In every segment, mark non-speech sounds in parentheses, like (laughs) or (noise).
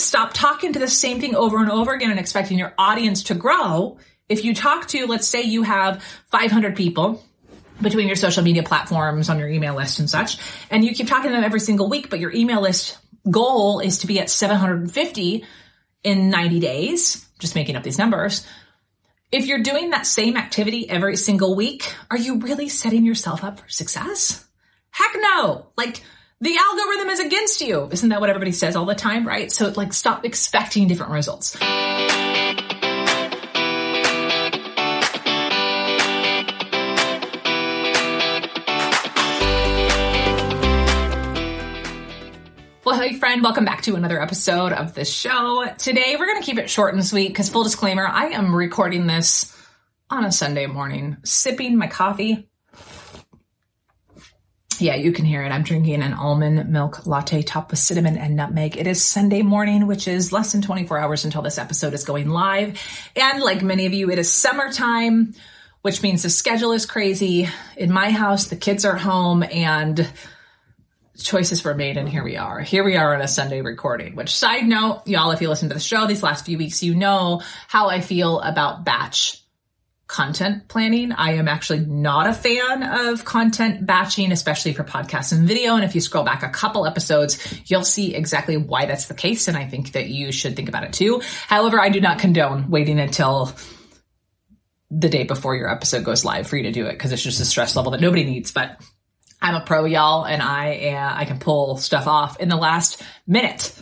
stop talking to the same thing over and over again and expecting your audience to grow. If you talk to, let's say you have 500 people between your social media platforms on your email list and such, and you keep talking to them every single week, but your email list goal is to be at 750 in 90 days, just making up these numbers. If you're doing that same activity every single week, are you really setting yourself up for success? Heck no. Like, the algorithm is against you. Isn't that what everybody says all the time, right? So like stop expecting different results. Well, hey friend, welcome back to another episode of the show. Today we're going to keep it short and sweet because full disclaimer, I am recording this on a Sunday morning, sipping my coffee yeah, you can hear it. I'm drinking an almond milk latte topped with cinnamon and nutmeg. It is Sunday morning, which is less than 24 hours until this episode is going live. And like many of you, it is summertime, which means the schedule is crazy. In my house, the kids are home and choices were made and here we are. Here we are on a Sunday recording, which side note, y'all, if you listen to the show these last few weeks, you know how I feel about batch content planning. I am actually not a fan of content batching, especially for podcasts and video. And if you scroll back a couple episodes, you'll see exactly why that's the case. And I think that you should think about it too. However, I do not condone waiting until the day before your episode goes live for you to do it because it's just a stress level that nobody needs. But I'm a pro, y'all, and I uh, I can pull stuff off in the last minute.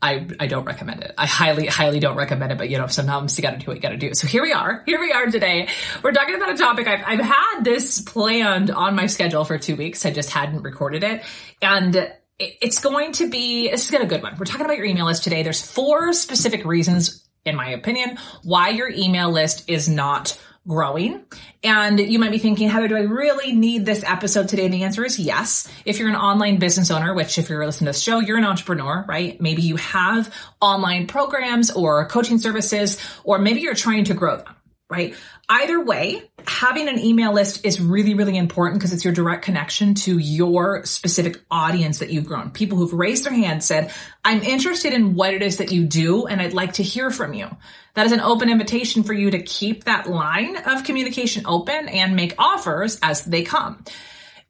I, I don't recommend it. I highly, highly don't recommend it, but you know, sometimes you gotta do what you gotta do. So here we are. Here we are today. We're talking about a topic I've, I've had this planned on my schedule for two weeks. I just hadn't recorded it. And it's going to be, this is gonna be a good one. We're talking about your email list today. There's four specific reasons, in my opinion, why your email list is not growing. And you might be thinking, Heather, do I really need this episode today? And the answer is yes. If you're an online business owner, which if you're listening to this show, you're an entrepreneur, right? Maybe you have online programs or coaching services, or maybe you're trying to grow them right? Either way, having an email list is really, really important because it's your direct connection to your specific audience that you've grown. People who've raised their hand said, I'm interested in what it is that you do and I'd like to hear from you. That is an open invitation for you to keep that line of communication open and make offers as they come.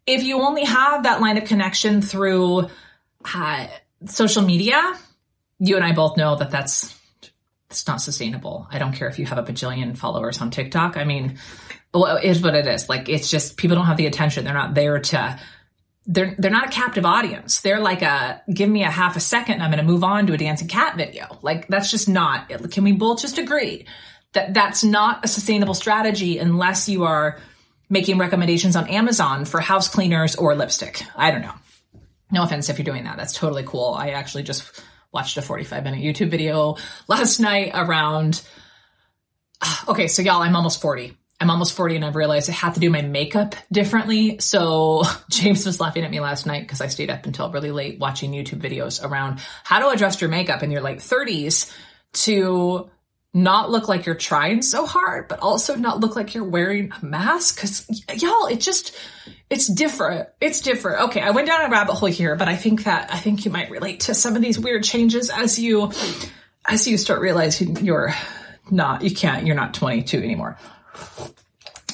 If you only have that line of connection through uh, social media, you and I both know that that's it's not sustainable. I don't care if you have a bajillion followers on TikTok. I mean, well, it is what it is. Like it's just people don't have the attention. They're not there to they're they're not a captive audience. They're like a give me a half a second I'm going to move on to a dancing cat video. Like that's just not. Can we both just agree that that's not a sustainable strategy unless you are making recommendations on Amazon for house cleaners or lipstick. I don't know. No offense if you're doing that. That's totally cool. I actually just watched a 45 minute YouTube video last night around. (sighs) Okay, so y'all, I'm almost 40. I'm almost 40 and I've realized I have to do my makeup differently. So (laughs) James was laughing at me last night because I stayed up until really late watching YouTube videos around how to adjust your makeup in your late 30s to not look like you're trying so hard, but also not look like you're wearing a mask. Cause y'all, it just, it's different. It's different. Okay. I went down a rabbit hole here, but I think that, I think you might relate to some of these weird changes as you, as you start realizing you're not, you can't, you're not 22 anymore.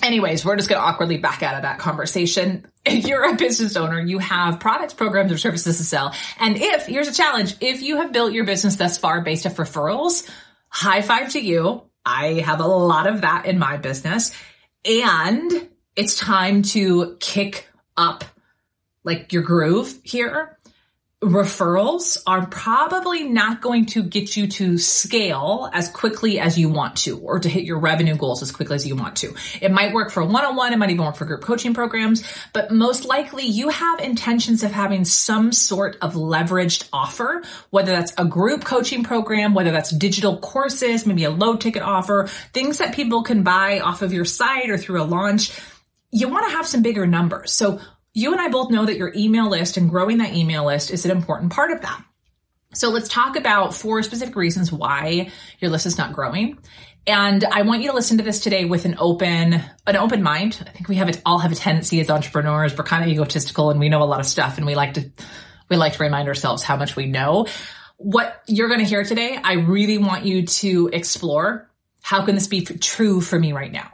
Anyways, we're just going to awkwardly back out of that conversation. If (laughs) you're a business owner, you have products, programs, or services to sell. And if, here's a challenge, if you have built your business thus far based off referrals, high five to you. I have a lot of that in my business. And it's time to kick up like your groove here referrals are probably not going to get you to scale as quickly as you want to or to hit your revenue goals as quickly as you want to. It might work for one-on-one, it might even work for group coaching programs, but most likely you have intentions of having some sort of leveraged offer, whether that's a group coaching program, whether that's digital courses, maybe a low ticket offer, things that people can buy off of your site or through a launch you want to have some bigger numbers. So you and I both know that your email list and growing that email list is an important part of that. So let's talk about four specific reasons why your list is not growing. And I want you to listen to this today with an open, an open mind. I think we have it all have a tendency as entrepreneurs. We're kind of egotistical and we know a lot of stuff and we like to, we like to remind ourselves how much we know. what you're going to hear today, I really want you to explore how can this be true for me right now?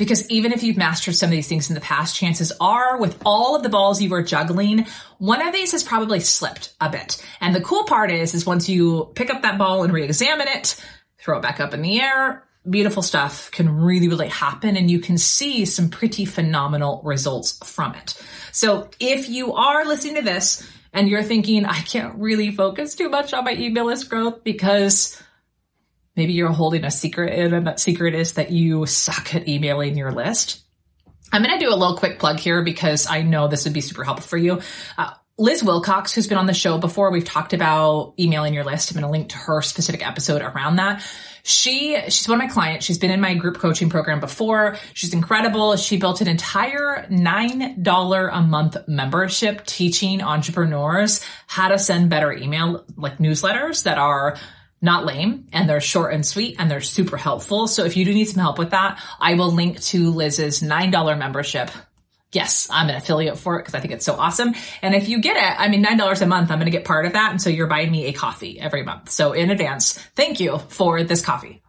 Because even if you've mastered some of these things in the past, chances are with all of the balls you were juggling, one of these has probably slipped a bit. And the cool part is, is once you pick up that ball and re-examine it, throw it back up in the air, beautiful stuff can really, really happen and you can see some pretty phenomenal results from it. So if you are listening to this and you're thinking, I can't really focus too much on my email list growth because Maybe you're holding a secret and that secret is that you suck at emailing your list. I'm going to do a little quick plug here because I know this would be super helpful for you. Uh, Liz Wilcox, who's been on the show before, we've talked about emailing your list. I'm going to link to her specific episode around that. She, she's one of my clients. She's been in my group coaching program before. She's incredible. She built an entire $9 a month membership teaching entrepreneurs how to send better email, like newsletters that are not lame and they're short and sweet and they're super helpful. So if you do need some help with that, I will link to Liz's $9 membership. Yes, I'm an affiliate for it because I think it's so awesome. And if you get it, I mean, $9 a month, I'm going to get part of that. And so you're buying me a coffee every month. So in advance, thank you for this coffee.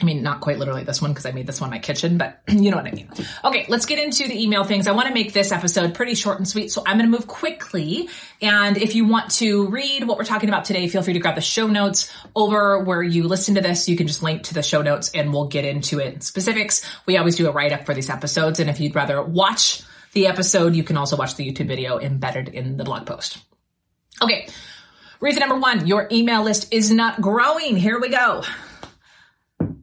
I mean, not quite literally this one because I made this one in my kitchen, but (clears throat) you know what I mean. Okay, let's get into the email things. I want to make this episode pretty short and sweet, so I'm going to move quickly. And if you want to read what we're talking about today, feel free to grab the show notes over where you listen to this. You can just link to the show notes and we'll get into it in specifics. We always do a write up for these episodes. And if you'd rather watch the episode, you can also watch the YouTube video embedded in the blog post. Okay. Reason number one, your email list is not growing. Here we go.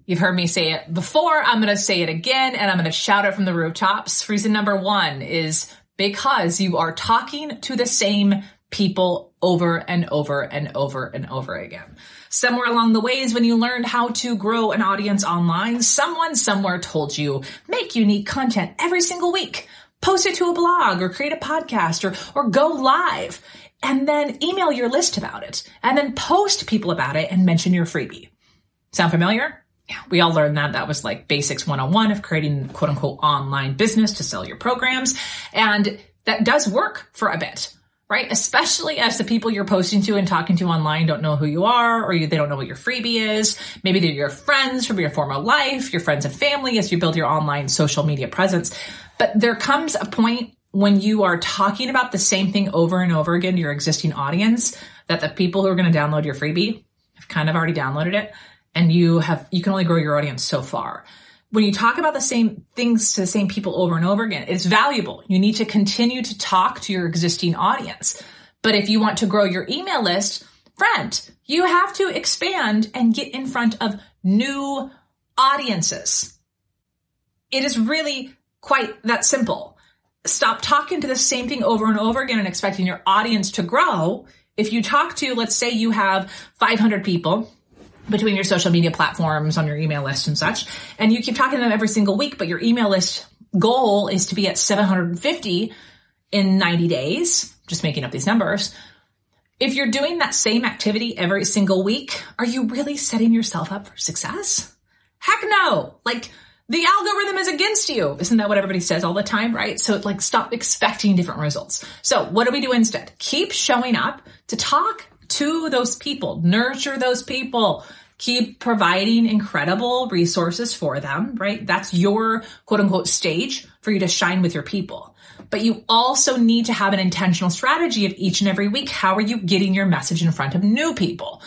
You've heard me say it before. I'm going to say it again and I'm going to shout it from the rooftops. Reason number one is because you are talking to the same people over and over and over and over again. Somewhere along the ways when you learned how to grow an audience online, someone somewhere told you make unique content every single week. Post it to a blog or create a podcast or, or go live and then email your list about it and then post people about it and mention your freebie. Sound familiar? We all learned that. That was like basics 101 of creating quote unquote online business to sell your programs. And that does work for a bit, right? Especially as the people you're posting to and talking to online don't know who you are or you, they don't know what your freebie is. Maybe they're your friends from your former life, your friends and family as you build your online social media presence. But there comes a point when you are talking about the same thing over and over again to your existing audience that the people who are going to download your freebie have kind of already downloaded it and you have you can only grow your audience so far. When you talk about the same things to the same people over and over again it's valuable. You need to continue to talk to your existing audience. But if you want to grow your email list friend you have to expand and get in front of new audiences. It is really quite that simple. Stop talking to the same thing over and over again and expecting your audience to grow. If you talk to let's say you have 500 people between your social media platforms on your email list and such. And you keep talking to them every single week, but your email list goal is to be at 750 in 90 days, just making up these numbers. If you're doing that same activity every single week, are you really setting yourself up for success? Heck no. Like the algorithm is against you. Isn't that what everybody says all the time, right? So like stop expecting different results. So what do we do instead? Keep showing up to talk to those people, nurture those people, keep providing incredible resources for them, right? That's your quote unquote stage for you to shine with your people. But you also need to have an intentional strategy of each and every week. How are you getting your message in front of new people?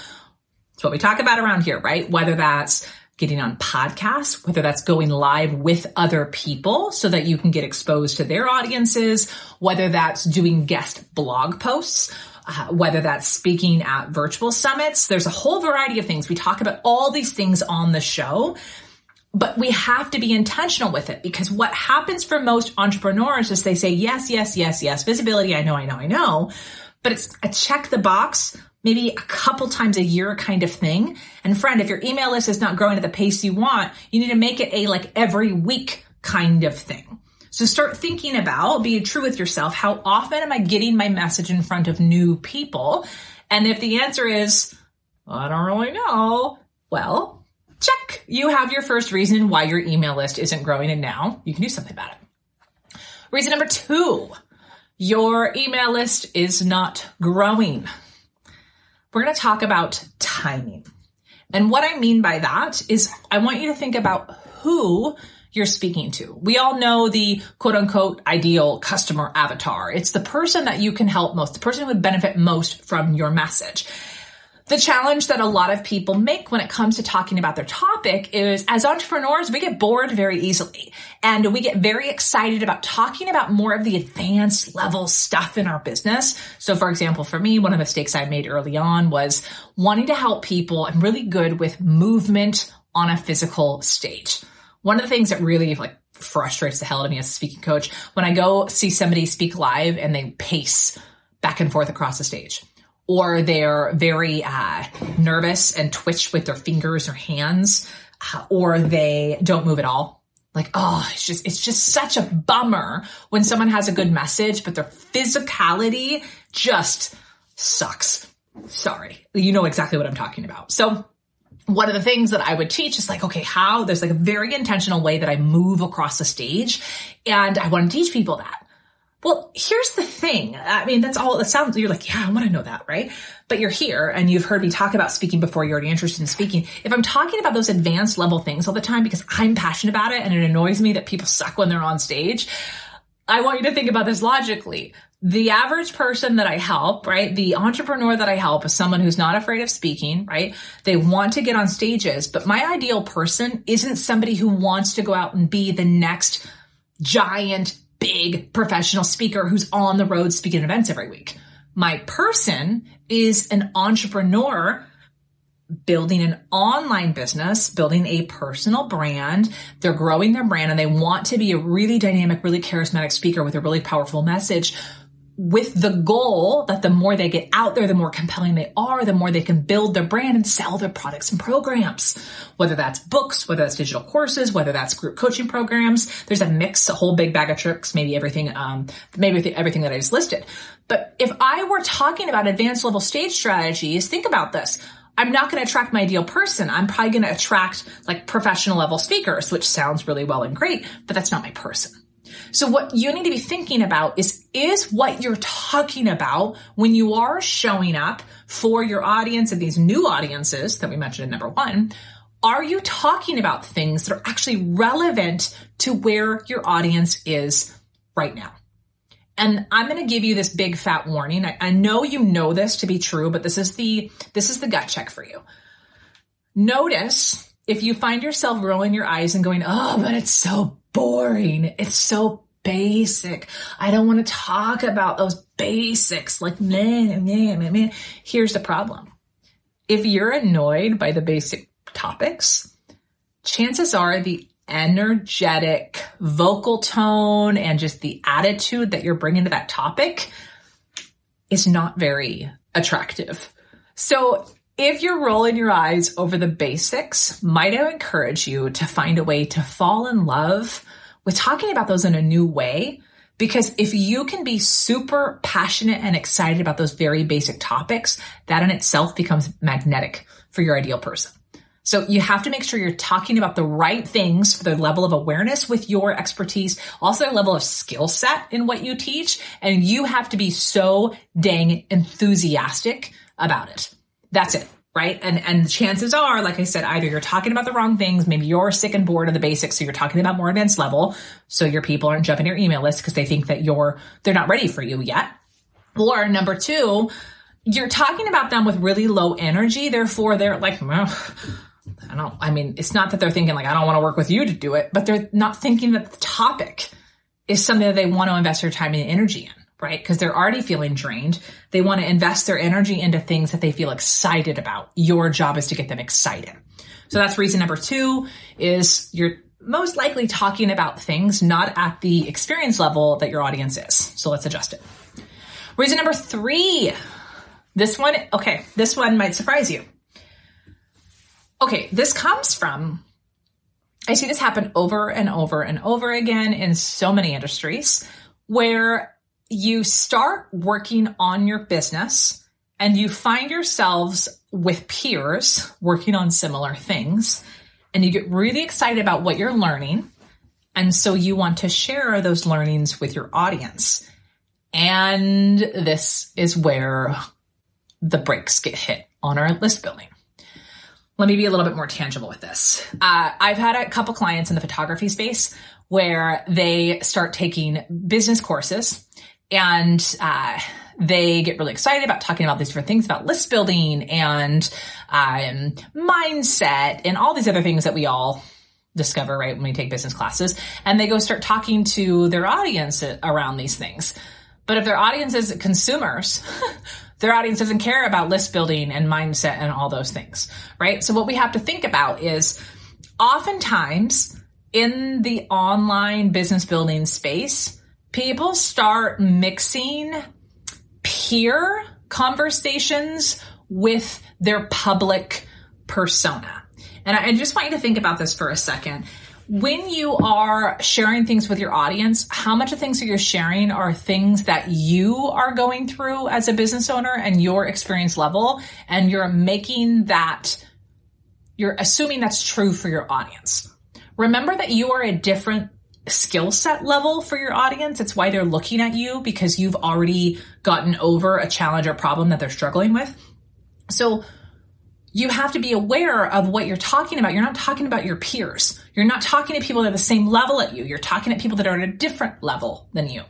It's what we talk about around here, right? Whether that's getting on podcasts, whether that's going live with other people so that you can get exposed to their audiences, whether that's doing guest blog posts, uh, whether that's speaking at virtual summits. There's a whole variety of things. We talk about all these things on the show, but we have to be intentional with it because what happens for most entrepreneurs is they say, yes, yes, yes, yes, visibility. I know, I know, I know, but it's a check the box maybe a couple times a year kind of thing. And friend, if your email list is not growing at the pace you want, you need to make it a like every week kind of thing. So start thinking about, being true with yourself, how often am I getting my message in front of new people? And if the answer is, I don't really know, well, check. You have your first reason why your email list isn't growing and now you can do something about it. Reason number two, your email list is not growing. we're going to talk about timing. And what I mean by that is I want you to think about who you're speaking to. We all know the quote unquote ideal customer avatar. It's the person that you can help most, the person who would benefit most from your message. The challenge that a lot of people make when it comes to talking about their topic is as entrepreneurs, we get bored very easily and we get very excited about talking about more of the advanced level stuff in our business. So for example, for me, one of the mistakes I made early on was wanting to help people. I'm really good with movement on a physical stage. One of the things that really like frustrates the hell out of me as a speaking coach when I go see somebody speak live and they pace back and forth across the stage or they're very uh, nervous and twitch with their fingers or hands, uh, or they don't move at all. Like, oh, it's just, it's just such a bummer when someone has a good message, but their physicality just sucks. Sorry. You know exactly what I'm talking about. So one of the things that I would teach is like, okay, how there's like a very intentional way that I move across the stage. And I want to teach people that. Well, here's the thing. I mean, that's all it sounds, you're like, yeah, I want to know that, right? But you're here and you've heard me talk about speaking before you're already interested in speaking. If I'm talking about those advanced level things all the time because I'm passionate about it and it annoys me that people suck when they're on stage, I want you to think about this logically. The average person that I help, right? The entrepreneur that I help is someone who's not afraid of speaking, right? They want to get on stages, but my ideal person isn't somebody who wants to go out and be the next giant big professional speaker who's on the road speaking events every week. My person is an entrepreneur building an online business, building a personal brand. They're growing their brand and they want to be a really dynamic, really charismatic speaker with a really powerful message with the goal that the more they get out there, the more compelling they are, the more they can build their brand and sell their products and programs. Whether that's books, whether that's digital courses, whether that's group coaching programs, there's a mix, a whole big bag of tricks, maybe everything, um, maybe everything that I just listed. But if I were talking about advanced level stage strategies, think about this. I'm not going to attract my ideal person. I'm probably going to attract like professional level speakers, which sounds really well and great, but that's not my person. So what you need to be thinking about is, is what you're talking about when you are showing up for your audience and these new audiences that we mentioned in number one, are you talking about things that are actually relevant to where your audience is right now? And I'm going to give you this big fat warning. I, I, know you know this to be true, but this is the, this is the gut check for you. Notice if you find yourself rolling your eyes and going, Oh, but it's so boring. It's so basic. I don't want to talk about those basics. Like, man, man, man. Here's the problem. If you're annoyed by the basic topics, chances are the energetic vocal tone and just the attitude that you're bringing to that topic is not very attractive. So if you're rolling your eyes over the basics, might I encourage you to find a way to fall in love with talking about those in a new way? Because if you can be super passionate and excited about those very basic topics, that in itself becomes magnetic for your ideal person. So you have to make sure you're talking about the right things for the level of awareness with your expertise, also a level of skill set in what you teach. And you have to be so dang enthusiastic about it. That's it. Right. And, and chances are, like I said, either you're talking about the wrong things. Maybe you're sick and bored of the basics. So you're talking about more advanced level. So your people aren't jumping your email list because they think that you're, they're not ready for you yet. Or number two, you're talking about them with really low energy. Therefore they're like, I don't, I mean, it's not that they're thinking like, I don't want to work with you to do it, but they're not thinking that the topic is something that they want to invest their time and energy in right? Because they're already feeling drained. They want to invest their energy into things that they feel excited about. Your job is to get them excited. So that's reason number two is you're most likely talking about things not at the experience level that your audience is. So let's adjust it. Reason number three. This one, okay, this one might surprise you. Okay, this comes from, I see this happen over and over and over again in so many industries where you start working on your business and you find yourselves with peers working on similar things and you get really excited about what you're learning. And so you want to share those learnings with your audience. And this is where the brakes get hit on our list building. Let me be a little bit more tangible with this. Uh, I've had a couple clients in the photography space where they start taking business courses and uh, they get really excited about talking about these different things about list building and um, mindset and all these other things that we all discover right when we take business classes. And they go start talking to their audience around these things. But if their audience is consumers (laughs) their audience doesn't care about list building and mindset and all those things right? So what we have to think about is oftentimes in the online business building space people start mixing peer conversations with their public persona. And I just want you to think about this for a second. When you are sharing things with your audience, how much of things that you're sharing are things that you are going through as a business owner and your experience level, and you're making that, you're assuming that's true for your audience. Remember that you are a different skill set level for your audience. It's why they're looking at you because you've already gotten over a challenge or problem that they're struggling with. So you have to be aware of what you're talking about. You're not talking about your peers. You're not talking to people that are the same level at you. You're talking to people that are at a different level than you.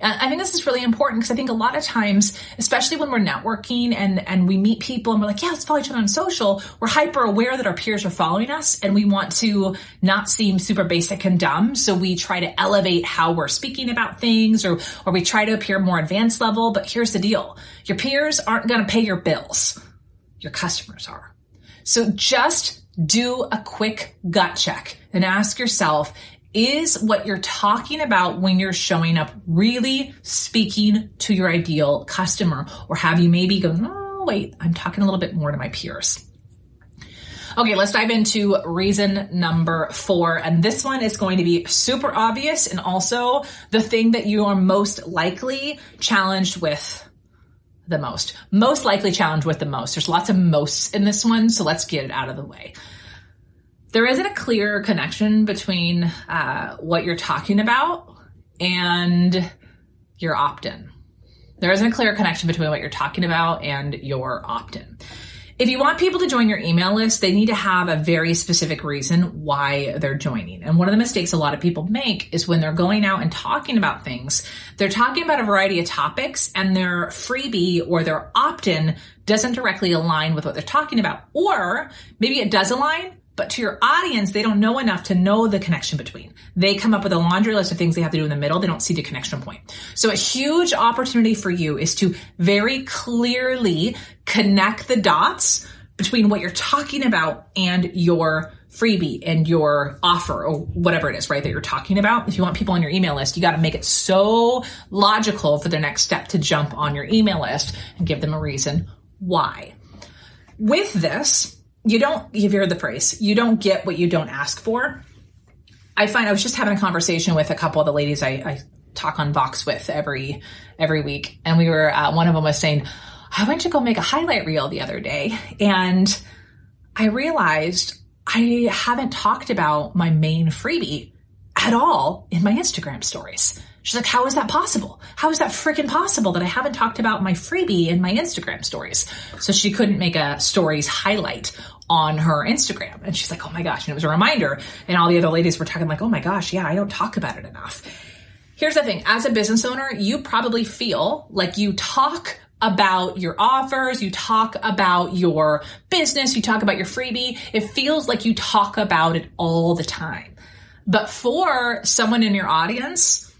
And I think this is really important because I think a lot of times, especially when we're networking and, and we meet people and we're like, yeah, let's follow each other on social, we're hyper aware that our peers are following us and we want to not seem super basic and dumb. So we try to elevate how we're speaking about things or, or we try to appear more advanced level. But here's the deal. Your peers aren't going to pay your bills your customers are. So just do a quick gut check and ask yourself, is what you're talking about when you're showing up really speaking to your ideal customer? Or have you maybe gone, oh, wait, I'm talking a little bit more to my peers? Okay, let's dive into reason number four. And this one is going to be super obvious and also the thing that you are most likely challenged with the most. Most likely challenged with the most. There's lots of mosts in this one, so let's get it out of the way. There isn't a clear connection between uh, what you're talking about and your opt in. There isn't a clear connection between what you're talking about and your opt in. If you want people to join your email list, they need to have a very specific reason why they're joining. And one of the mistakes a lot of people make is when they're going out and talking about things, they're talking about a variety of topics and their freebie or their opt in doesn't directly align with what they're talking about. Or maybe it does align, but to your audience, they don't know enough to know the connection between. They come up with a laundry list of things they have to do in the middle. They don't see the connection point. So a huge opportunity for you is to very clearly connect the dots between what you're talking about and your freebie and your offer or whatever it is, right, that you're talking about. If you want people on your email list, you got to make it so logical for their next step to jump on your email list and give them a reason why. With this, you don't, you've heard the phrase, you don't get what you don't ask for. I find I was just having a conversation with a couple of the ladies I, I talk on Vox with every every week, and we were uh, one of them was saying, I went to go make a highlight reel the other day, and I realized I haven't talked about my main freebie at all in my Instagram stories. She's like, how is that possible? How is that freaking possible that I haven't talked about my freebie in my Instagram stories? So she couldn't make a stories highlight on her Instagram. And she's like, oh my gosh. And it was a reminder. And all the other ladies were talking like, oh my gosh, yeah, I don't talk about it enough. Here's the thing. As a business owner, you probably feel like you talk about your offers, you talk about your business, you talk about your freebie. It feels like you talk about it all the time. But for someone in your audience,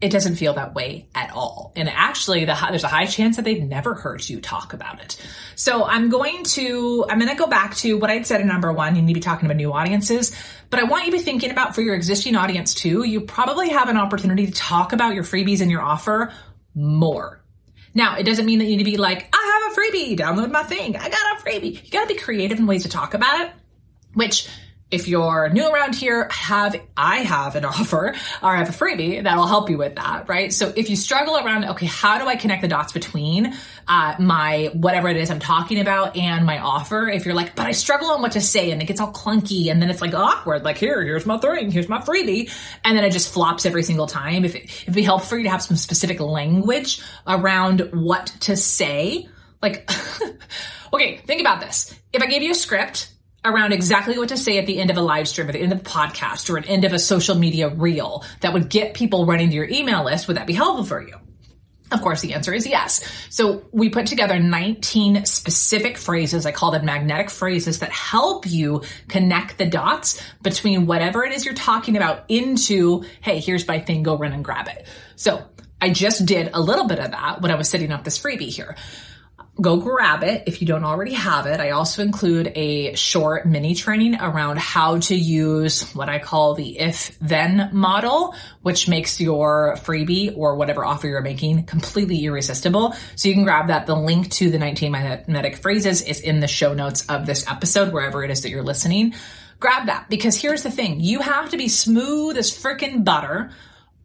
it doesn't feel that way at all. And actually, the, there's a high chance that they've never heard you talk about it. So I'm going to, I'm going to go back to what I'd said in number one. You need to be talking about new audiences, but I want you to be thinking about for your existing audience too. You probably have an opportunity to talk about your freebies and your offer more. Now, it doesn't mean that you need to be like, I have a freebie, download my thing. I got a freebie. You got to be creative in ways to talk about it, which if you're new around here, have I have an (laughs) offer or I have a freebie that'll help you with that, right? So if you struggle around, okay, how do I connect the dots between uh, my whatever it is I'm talking about and my offer? If you're like, but I struggle on what to say and it gets all clunky and then it's like awkward, like here, here's my thing, here's my freebie, and then it just flops every single time. If it, it'd be helpful for you to have some specific language around what to say, like, (laughs) okay, think about this. If I gave you a script around exactly what to say at the end of a live stream, at the end of a podcast, or at the end of a social media reel that would get people running to your email list, would that be helpful for you? Of course, the answer is yes. So we put together 19 specific phrases. I call them magnetic phrases that help you connect the dots between whatever it is you're talking about into, hey, here's my thing, go run and grab it. So I just did a little bit of that when I was setting up this freebie here go grab it if you don't already have it. I also include a short mini training around how to use what I call the if then model, which makes your freebie or whatever offer you're making completely irresistible. So you can grab that. The link to the 19 magnetic phrases is in the show notes of this episode, wherever it is that you're listening. Grab that because here's the thing. You have to be smooth as freaking butter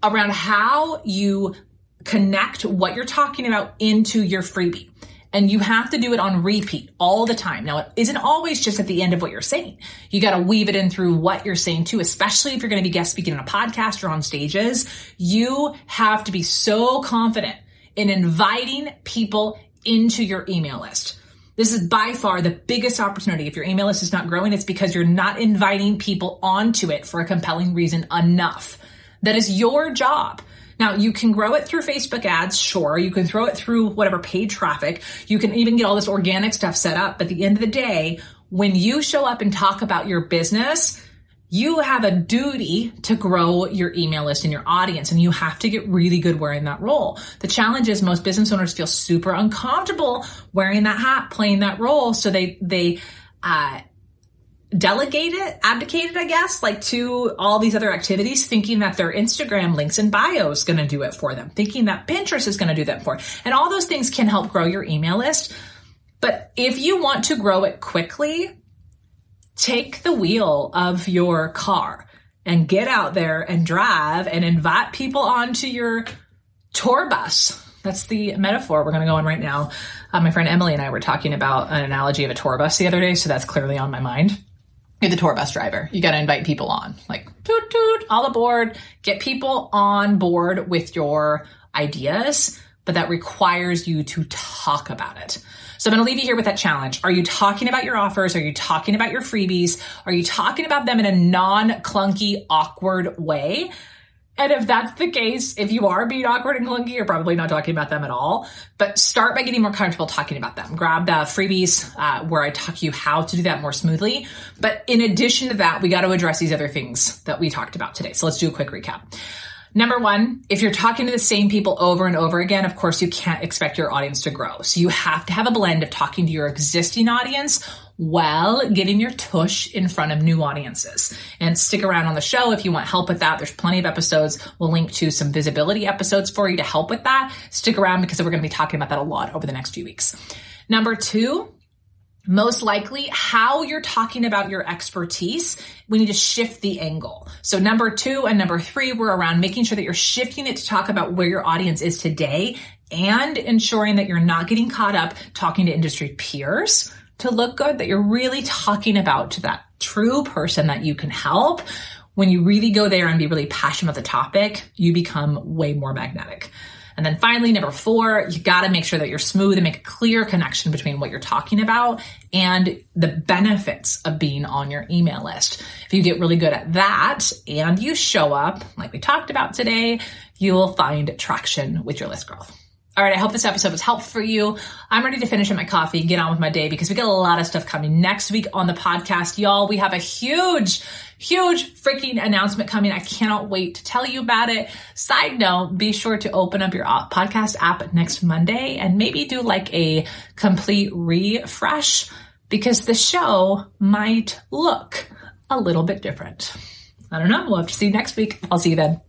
around how you connect what you're talking about into your freebie and you have to do it on repeat all the time. Now, it isn't always just at the end of what you're saying. You got to weave it in through what you're saying too, especially if you're going to be guest speaking on a podcast or on stages. You have to be so confident in inviting people into your email list. This is by far the biggest opportunity. If your email list is not growing, it's because you're not inviting people onto it for a compelling reason enough. That is your job now you can grow it through Facebook ads, sure. You can throw it through whatever paid traffic. You can even get all this organic stuff set up. But at the end of the day, when you show up and talk about your business, you have a duty to grow your email list and your audience and you have to get really good wearing that role. The challenge is most business owners feel super uncomfortable wearing that hat, playing that role. So they, they, uh, delegate it, abdicate it, I guess, like to all these other activities, thinking that their Instagram links and bio is going to do it for them, thinking that Pinterest is going to do that for. them. And all those things can help grow your email list. But if you want to grow it quickly, take the wheel of your car and get out there and drive and invite people onto your tour bus. That's the metaphor we're going to go on right now. Uh, my friend Emily and I were talking about an analogy of a tour bus the other day, so that's clearly on my mind you're the tour bus driver. You got to invite people on, like toot toot, all aboard. Get people on board with your ideas, but that requires you to talk about it. So I'm going to leave you here with that challenge. Are you talking about your offers? Are you talking about your freebies? Are you talking about them in a non clunky, awkward way? And if that's the case, if you are being awkward and clunky, you're probably not talking about them at all. But start by getting more comfortable talking about them. Grab the freebies uh, where I talk you how to do that more smoothly. But in addition to that, we got to address these other things that we talked about today. So let's do a quick recap. Number one, if you're talking to the same people over and over again, of course, you can't expect your audience to grow. So you have to have a blend of talking to your existing audience while getting your tush in front of new audiences. And stick around on the show if you want help with that. There's plenty of episodes. We'll link to some visibility episodes for you to help with that. Stick around because we're going to be talking about that a lot over the next few weeks. Number two, most likely how you're talking about your expertise, we need to shift the angle. So number two and number three were around making sure that you're shifting it to talk about where your audience is today and ensuring that you're not getting caught up talking to industry peers to look good, that you're really talking about to that true person that you can help. When you really go there and be really passionate about the topic, you become way more magnetic. And then finally, number four, you got to make sure that you're smooth and make a clear connection between what you're talking about and the benefits of being on your email list. If you get really good at that and you show up like we talked about today, you will find traction with your list growth. All right, I hope this episode was helpful for you. I'm ready to finish up my coffee and get on with my day because we got a lot of stuff coming next week on the podcast. Y'all, we have a huge, huge freaking announcement coming. I cannot wait to tell you about it. Side note, be sure to open up your podcast app next Monday and maybe do like a complete refresh because the show might look a little bit different. I don't know. We'll have to see you next week. I'll see you then.